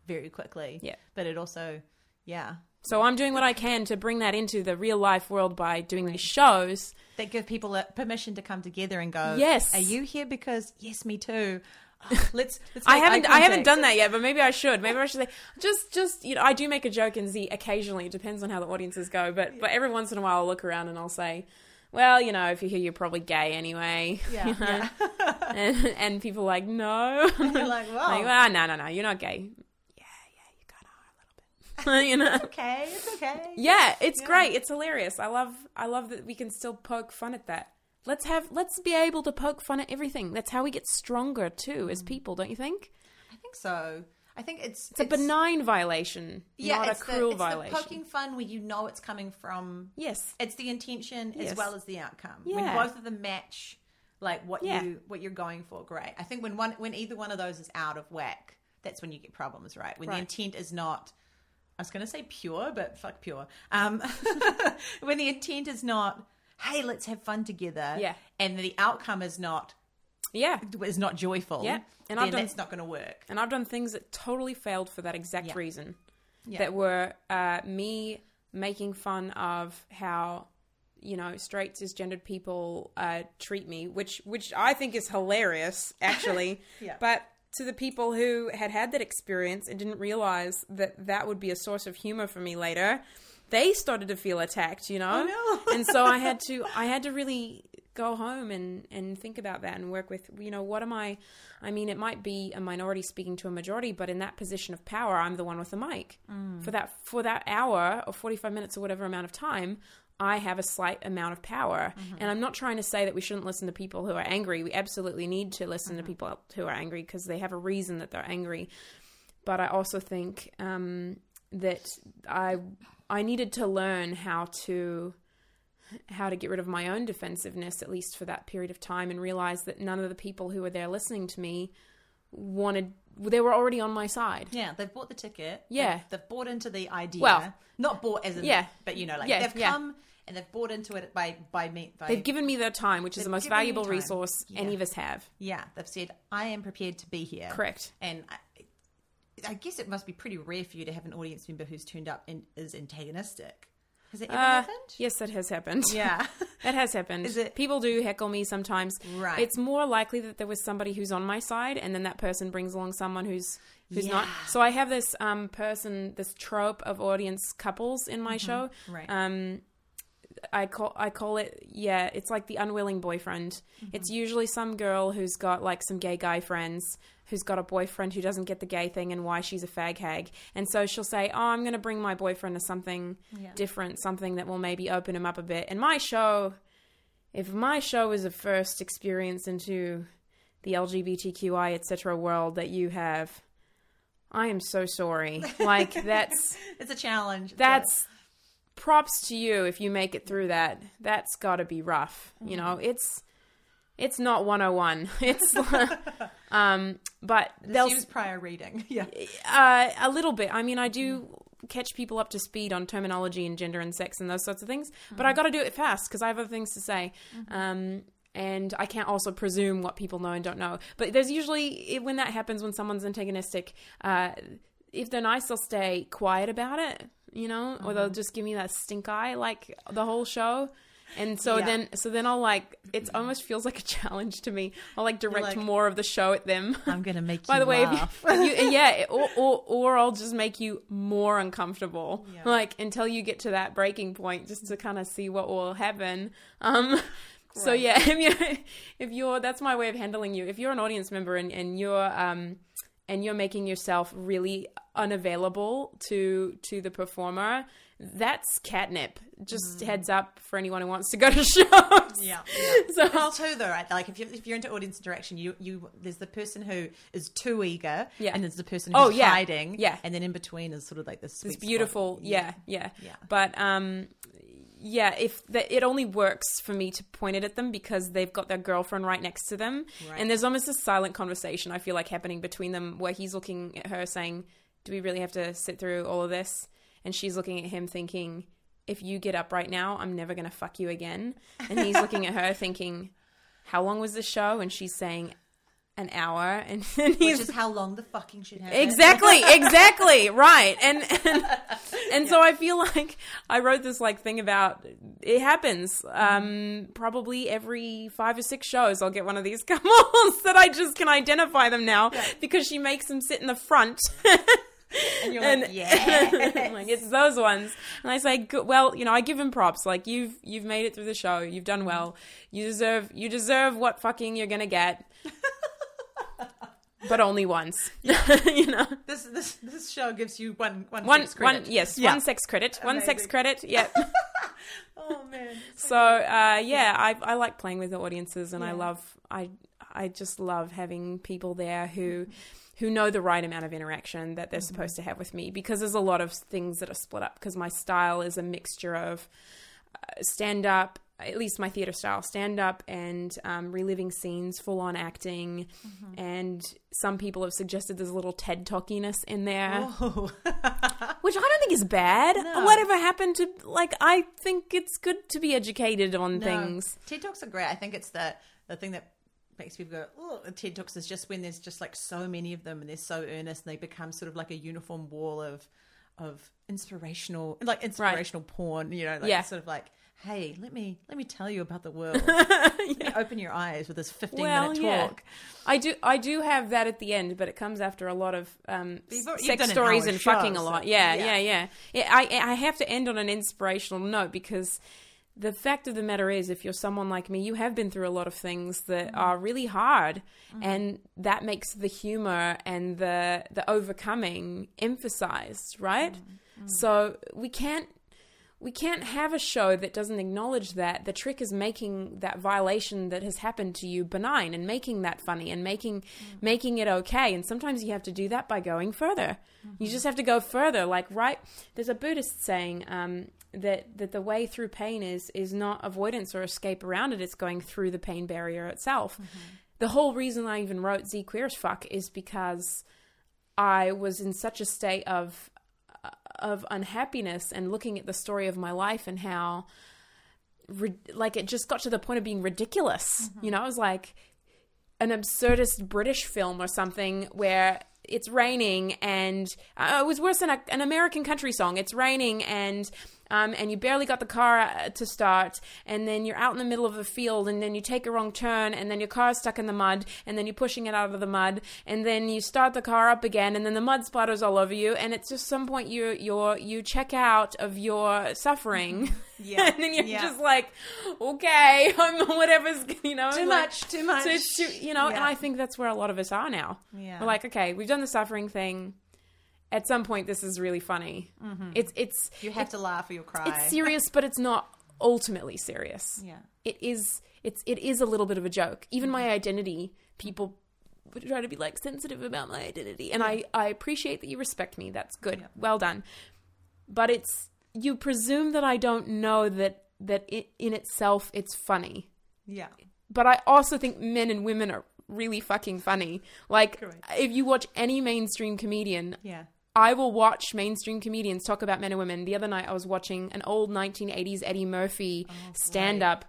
very quickly. Yeah. But it also, yeah, So I'm doing what I can to bring that into the real life world by doing these shows. that give people permission to come together and go. Yes. Are you here because yes, me too. Let's. let's I haven't I haven't done that yet, but maybe I should. Maybe I should say just just you know I do make a joke in Z occasionally. It depends on how the audiences go, but but every once in a while I'll look around and I'll say, well, you know, if you're here, you're probably gay anyway. Yeah, You know? yeah. and, and people are like no, You're like, well, like well, ah, no, no, no, you're not gay. Yeah, yeah, you kind of are a little bit. you know. okay, it's okay. Yeah, it's Yeah. great. It's hilarious. I love I love that we can still poke fun at that. Let's have let's be able to poke fun at everything. That's how we get stronger too Mm. as people, don't you think? I think so. I think it's It's a benign violation, not a cruel the, it's violation. Poking fun where you know it's coming from. yes. It's the intention Yes. as well as the outcome. When both of them match, like what Yeah. you what you're going for, great. I think when one when either one of those is out of whack, that's when you get problems, right? When Right. the intent is not. I was going to say pure, but fuck pure. Um, when the intent is not, hey, let's have fun together. Yeah. And the outcome is not Yeah. is not joyful. Yeah. And then I've done- that's not going to work. And I've done things that totally failed for that exact Yeah. reason. Yeah. That were uh, me making fun of how you know straight cisgendered people uh, treat me, which which I think is hilarious, actually. Yeah. But to the people who had had that experience and didn't realize that that would be a source of humor for me later, they started to feel attacked. You know, no. and so I had to I had to really go home and and think about that and work with you know what am I I mean it might be a minority speaking to a majority but in that position of power I'm the one with the mic. Mm. For that for that hour or 45 minutes or whatever amount of time I have a slight amount of power. Mm-hmm. And I'm not trying to say that we shouldn't listen to people who are angry. We absolutely need to listen to mm-hmm. people who are angry because they have a reason that they're angry. But I also think um, that I I needed to learn how to how to get rid of my own defensiveness at least for that period of time and realize that none of the people who were there listening to me wanted they were already on my side. Yeah, they've bought the ticket. Yeah. They've, they've bought into the idea. Well- not bought as in, Yeah. but you know, like Yeah, they've yeah. come and they've bought into it by by me. By, They've given me their time, which is the most valuable resource any of us have. yeah, they've said, "I am prepared to be here." Correct. And I, guess it must be pretty rare for you to have an audience member who's turned up and is antagonistic. Has it ever Uh, happened? yes, that has happened. Yeah. That has happened. Is it- People do heckle me sometimes. Right. It's more likely that there was somebody who's on my side, and then that person brings along someone who's who's not. So I have this um, person, this trope of audience couples in my show. Mm-hmm. Right. Um, I call I call it yeah. It's like the unwilling boyfriend. Mm-hmm. It's usually some girl who's got like some gay guy friends who's got a boyfriend who doesn't get the gay thing and why she's a fag hag. And so she'll say, "Oh, I'm going to bring my boyfriend to something Yeah. different, something that will maybe open him up a bit." And my show, if my show is a first experience into the LGBTQI etc. world that you have, I am so sorry. Like that's it's a challenge. That's props to you if you make it through that. That's got to be rough. You know, Mm-hmm. it's it's not 101. It's um but they'll Use prior reading. Yeah. uh, a little bit. I mean, I do catch people up to speed on terminology and gender and sex and those sorts of things, but I got to do it fast because I have other things to say. Um, and I can't also presume what people know and don't know. But there's usually when that happens when someone's antagonistic, uh, if they're nice, they'll stay quiet about it, you know, or they'll just give me that stink eye like the whole show. And so Yeah. then, so then I'll like, it almost feels like a challenge to me. I'll like direct like- more of the show at them. I'm gonna make By the way, if you, if you, yeah, or, or or I'll just make you more uncomfortable, Yeah. like until you get to that breaking point, just to kind of see what will happen. Um, so yeah, if you're, if you're, that's my way of handling you. If you're an audience member and and you're um and you're making yourself really unavailable to to the performer, that's catnip. Just heads up for anyone who wants to go to shows. Mm. yeah. So It's too though, right? Like if you're if you're into audience interaction, you you there's the person who is too eager, Yeah. and there's the person who's Oh, yeah. hiding, Yeah. and then in between is sort of like this spot. beautiful yeah yeah, Yeah. but um yeah if the, it only works for me to point it at them because they've got their girlfriend right next to them. Right. and there's almost a silent conversation i feel like happening between them where he's looking at her saying do we really have to sit through all of this? And she's looking at him thinking if you get up right now i'm never going to fuck you again. And he's looking at her thinking how long was the show? And she's saying an hour and then he's Which is how long the fucking should happen. exactly exactly right. And and, and so i feel like i wrote this like thing about it happens um probably every five or six shows i'll get one of these come couples that i just can identify them now because she makes them sit in the front. And you're and like, yeah. Like it's those ones. And i say well you know i give him props. Like you've you've made it through the show. You've done well. You deserve you deserve what fucking you're gonna get but only once. You know? This this this show gives you one one one sex one credit. yes Yeah. one sex credit one sex credit yeah Oh man. so uh yeah i i like playing with the audiences and i love i i just love having people there who who know the right amount of interaction that they're supposed to have with me because there's a lot of things that are split up because my style is a mixture of uh, stand up at least my theater style stand up and um, reliving scenes full on acting and some people have suggested there's a little ted talkiness in there Oh. which I don't think is bad. No. Whatever happened to like I think it's good to be educated on No. things. TED Talks are great. I think it's the the thing that makes people go, oh, TED Talks is just when there's just like so many of them and they're so earnest and they become sort of like a uniform wall of of inspirational like inspirational porn, you know, like Yeah. sort of like, hey, let me let me tell you about the world. Let me open your eyes with this fifteen Well, minute yeah. talk. I do I do have that at the end, but it comes after a lot of um, You've al- you've sex done an stories and show, fucking a lot. Yeah, yeah. yeah, yeah. yeah I I have to end on an inspirational note because the fact of the matter is, if you're someone like me, you have been through a lot of things that Mm-hmm. are really hard, and that makes the humor and the the overcoming emphasized, right? Mm-hmm. So we can't we can't have a show that doesn't acknowledge that. The trick is making that violation that has happened to you benign and making that funny and making mm. making it okay. And sometimes you have to do that by going further. You mm-hmm. just have to go further. Like right, there's a Buddhist saying um, that that the way through pain is is not avoidance or escape around it. It's going through the pain barrier itself. Mm-hmm. The whole reason I even wrote Z Queer as Fuck is because I was in such a state of of unhappiness and looking at the story of my life and how like it just got to the point of being ridiculous. You know it was like an absurdist british film or something where it's raining and uh, it was worse than a, an american country song. It's raining and um, and you barely got the car uh, to start, and then you're out in the middle of a field, and then you take a wrong turn, and then your car's stuck in the mud, and then you're pushing it out of the mud, and then you start the car up again, and then the mud splatters all over you, and it's just some point you you you check out of your suffering, Yeah. and then you're Yeah. just like, okay, I'm whatever's you know Too like- much, too much. So it's too, you know, and I think that's where a lot of us are now. Yeah. We're like, okay, we've done the suffering thing. At some point, this is really funny. Mm-hmm. It's it's You have to laugh or you'll cry. it's serious, but it's not ultimately serious. Yeah. It is it's it is a little bit of a joke. Even my mm-hmm. identity, people would try to be like sensitive about my identity. And I, I appreciate that you respect me. That's good. Yeah. Well done. But it's you presume that I don't know that that it, in itself it's funny. Yeah. But I also think men and women are really fucking funny. Like Correct. if you watch any mainstream comedian, Yeah. I will watch mainstream comedians talk about men and women. The other night I was watching an old 1980s Eddie Murphy oh, stand up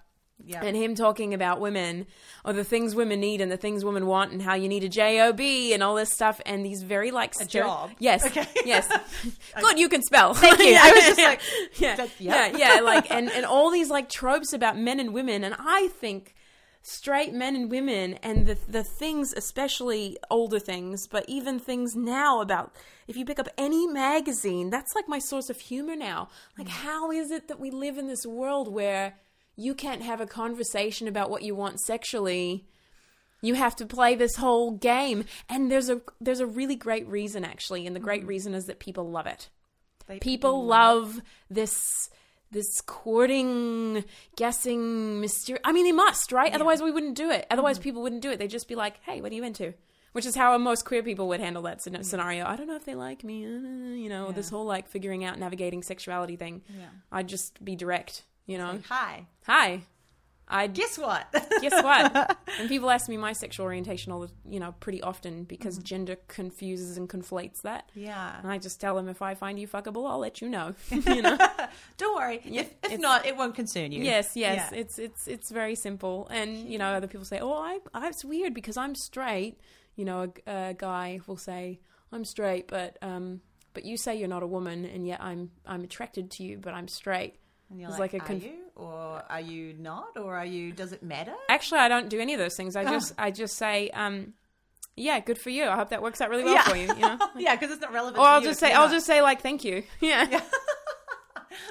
Yeah. and him talking about women or the things women need and the things women want and how you need a job and all this stuff and these very like A job? yes Okay. yes good you can spell Thank you. I was just like, yeah yeah yeah. yeah like and and all these like tropes about men and women and I think straight men and women and the the things especially older things but even things now about if you pick up any magazine that's like my source of humor now. Like mm. how is it that we live in this world where you can't have a conversation about what you want sexually? You have to play this whole game. And there's a there's a really great reason actually. And the great mm. reason is that people love it. They- people love this this courting guessing mysterious i mean they must right? Otherwise we wouldn't do it. Otherwise people wouldn't do it. They'd just be like hey what are you into? Which is how most queer people would handle that scen- scenario. I don't know if they like me uh, you know this whole like figuring out navigating sexuality thing. Yeah. i'd just be direct you know? Hi. hi i Guess what? guess what? and people ask me my sexual orientation all the, you know, pretty often because gender confuses and conflates that. yeah. And I just tell them if I find you fuckable, I'll let you know. you know? Don't worry. Yeah, if if not, it won't concern you. yes, yes. Yeah. It's it's it's very simple. And you know, other people say, "Oh, I, I it's weird because I'm straight." You know, a, a guy will say, "I'm straight, but um, but you say you're not a woman, and yet I'm I'm attracted to you, but I'm straight." And you're like, like a are conf- you or are you not or are you? Does it matter? Actually, I don't do any of those things. I just I just say, um, "Yeah, good for you. I hope that works out really well Yeah. for you." You know. yeah, because it's not relevant. Or to I'll just say, I'll not. just say, like, thank you. Yeah.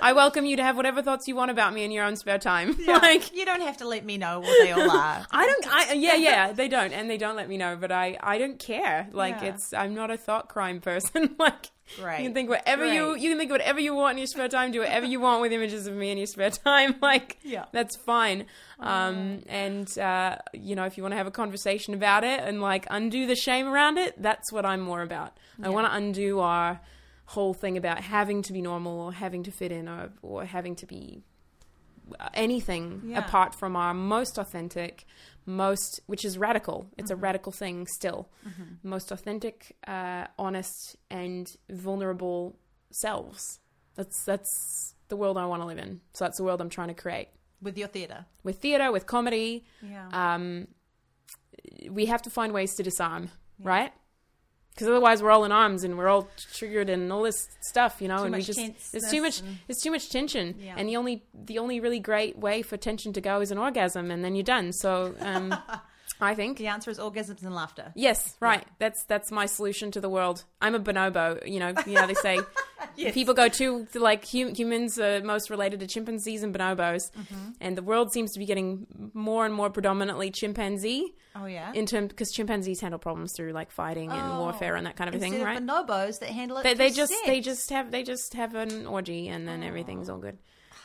I welcome you to have whatever thoughts you want about me in your own spare time. Yeah. like, you don't have to let me know what they all are. I don't, I, yeah, yeah, they don't, and they don't let me know, but I, I don't care. Like, Yeah. it's, I'm not a thought crime person. like, Great. you can think whatever you, you can think whatever you want in your spare time, do whatever you want with images of me in your spare time. Like, Yeah. that's fine. Um, and, uh, you know, if you want to have a conversation about it and like undo the shame around it, that's what I'm more about. I want to undo our whole thing about having to be normal or having to fit in or, or having to be uh, anything Yeah. apart from our most authentic, most, which is radical. It's a radical thing still. Most authentic, uh, honest, and vulnerable selves. That's that's the world I want to live in. So that's the world I'm trying to create with your theatre. with theater, with comedy. Yeah. Um, we have to find ways to disarm, right? Because otherwise, we're all in arms and we're all triggered and all this stuff, you know. Too and we just there's too much and- there's too much tension, Yeah. and the only the only really great way for tension to go is an orgasm, and then you're done. So, um, I think the answer is orgasms and laughter. Yes, right. That's that's my solution to the world. I'm a bonobo. You know, you know they say Yes. people go to like hum- humans are most related to chimpanzees and bonobos, Mm-hmm. and the world seems to be getting more and more predominantly chimpanzee Oh yeah. in terms because chimpanzees handle problems through like fighting and Oh. warfare and that kind of Instead thing, of right? bonobos that handle it. They, they just sex. they just have they just have an orgy and then everything's Oh. all good.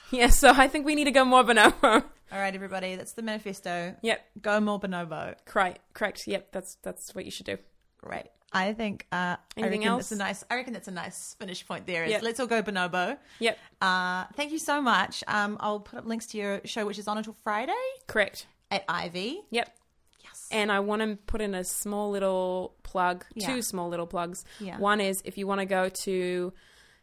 Yeah, so I think we need to go more bonobo. All right, everybody. That's the manifesto. yep, Go more bonobo. correct, correct. Yep, that's that's what you should do. Great. I think. Uh, Anything reckon else? That's a nice. I reckon that's a nice finish point. There is. Yep. Let's all go bonobo. Yep, Uh, thank you so much. Um, I'll put up links to your show, which is on until Friday correct. at Ivy. Yep. Yes. And I want to put in a small little plug, Yeah. two small little plugs. Yeah. One is if you want to go to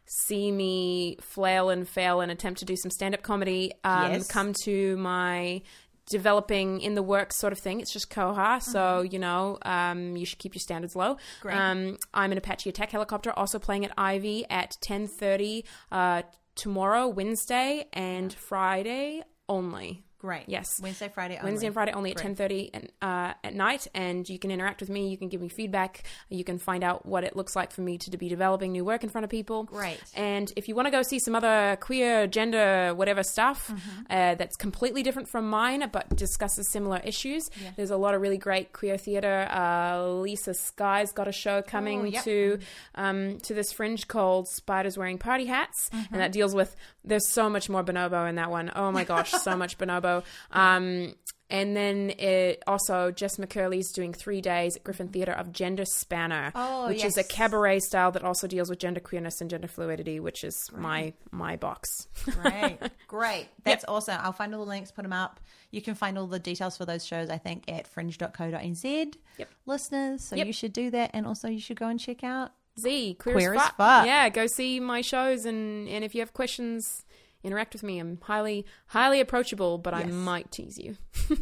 see me flail and fail and attempt to do some stand up comedy, um, Yes. come to my developing in the works sort of thing. It's just Koha, so you know um, you should keep your standards low. Mm-hmm. Great. Um, I'm an Apache attack helicopter, also playing at Ivy at 10:30 uh, tomorrow, Wednesday, and Friday only. Great. Yes. Wednesday, Friday. Only. Wednesday and Friday only at ten thirty and uh, at night, and you can interact with me. You can give me feedback. You can find out what it looks like for me to be developing new work in front of people. Great. And if you want to go see some other queer, gender, whatever stuff Mm-hmm. uh, that's completely different from mine, but discusses similar issues, there's a lot of really great queer theater. Uh, Lisa Sky's got a show coming Oh, yep. to um, to this fringe called Spiders Wearing Party Hats, Mm-hmm. and that deals with. There's so much more bonobo in that one. Oh my gosh, so much bonobo. So, um, and then it also Jess McCurley's doing three days at Gryphon Theatre of Gender Spanner, Oh, which is a cabaret style that also deals with gender queerness and gender fluidity, which is my my box. Great, great. That's awesome. I'll find all the links, put them up. You can find all the details for those shows, I think, at fringe.co.nz. Yep. Listeners, so Yep. you should do that. And also, you should go and check out. Z queer, Queer as, as fuck. fuck. Yeah, go see my shows and and if you have questions, interact with me. I'm highly highly approachable, but I might tease you.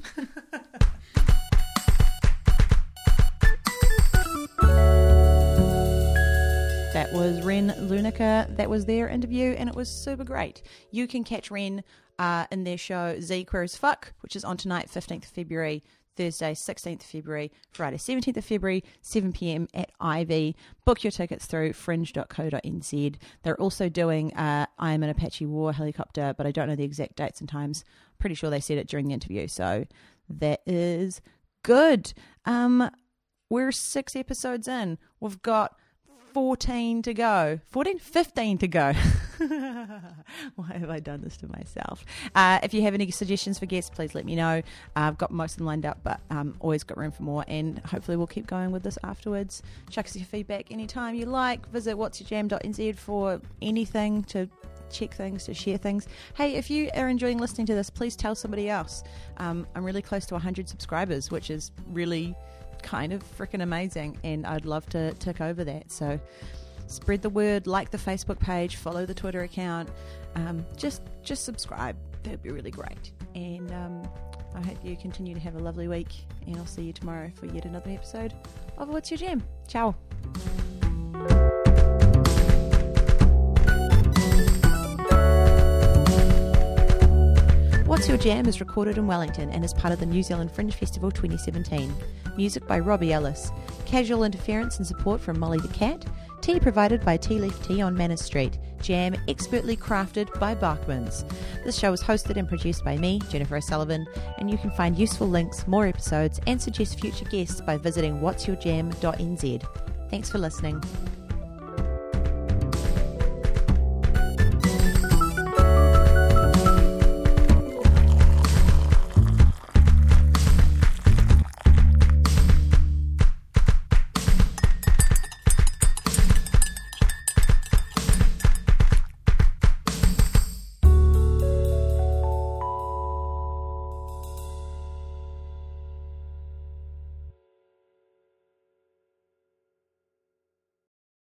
That was Ren Lunica. That was their interview, and it was super great. You can catch Ren uh, in their show Z Queer as Fuck, which is on tonight, 15th of February, Thursday, 16th of February, Friday, 17th of February, 7 p.m. at Ivy. Book your tickets through fringe.co.nz. They're also doing uh, I Am an Apache War helicopter, but I don't know the exact dates and times. Pretty sure they said it during the interview, so that is good. Um, we're six episodes in. We've got 14 to go. 14? 15 to go. Why have I done this to myself? Uh, if you have any suggestions for guests, please let me know. Uh, I've got most of them lined up, but um, always got room for more. And hopefully, we'll keep going with this afterwards. Chuck us your feedback anytime you like. Visit whatsyourjam.nz for anything to check things, to share things. Hey, if you are enjoying listening to this, please tell somebody else. Um, I'm really close to 100 subscribers, which is really kind of freaking amazing, and I'd love to tick over that. So spread the word, like the Facebook page, follow the Twitter account, um, just just subscribe. That'd be really great. And um, I hope you continue to have a lovely week, and I'll see you tomorrow for yet another episode of What's Your Jam. Ciao. What's Your Jam is recorded in Wellington and is part of the New Zealand Fringe Festival 2017. Music by Robbie Ellis. Casual interference and support from Molly the Cat. Tea provided by Tea Leaf Tea on Manners Street. Jam expertly crafted by Barkmans. This show is hosted and produced by me, Jennifer O'Sullivan, and you can find useful links, more episodes, and suggest future guests by visiting whatsyourjam.nz. Thanks for listening.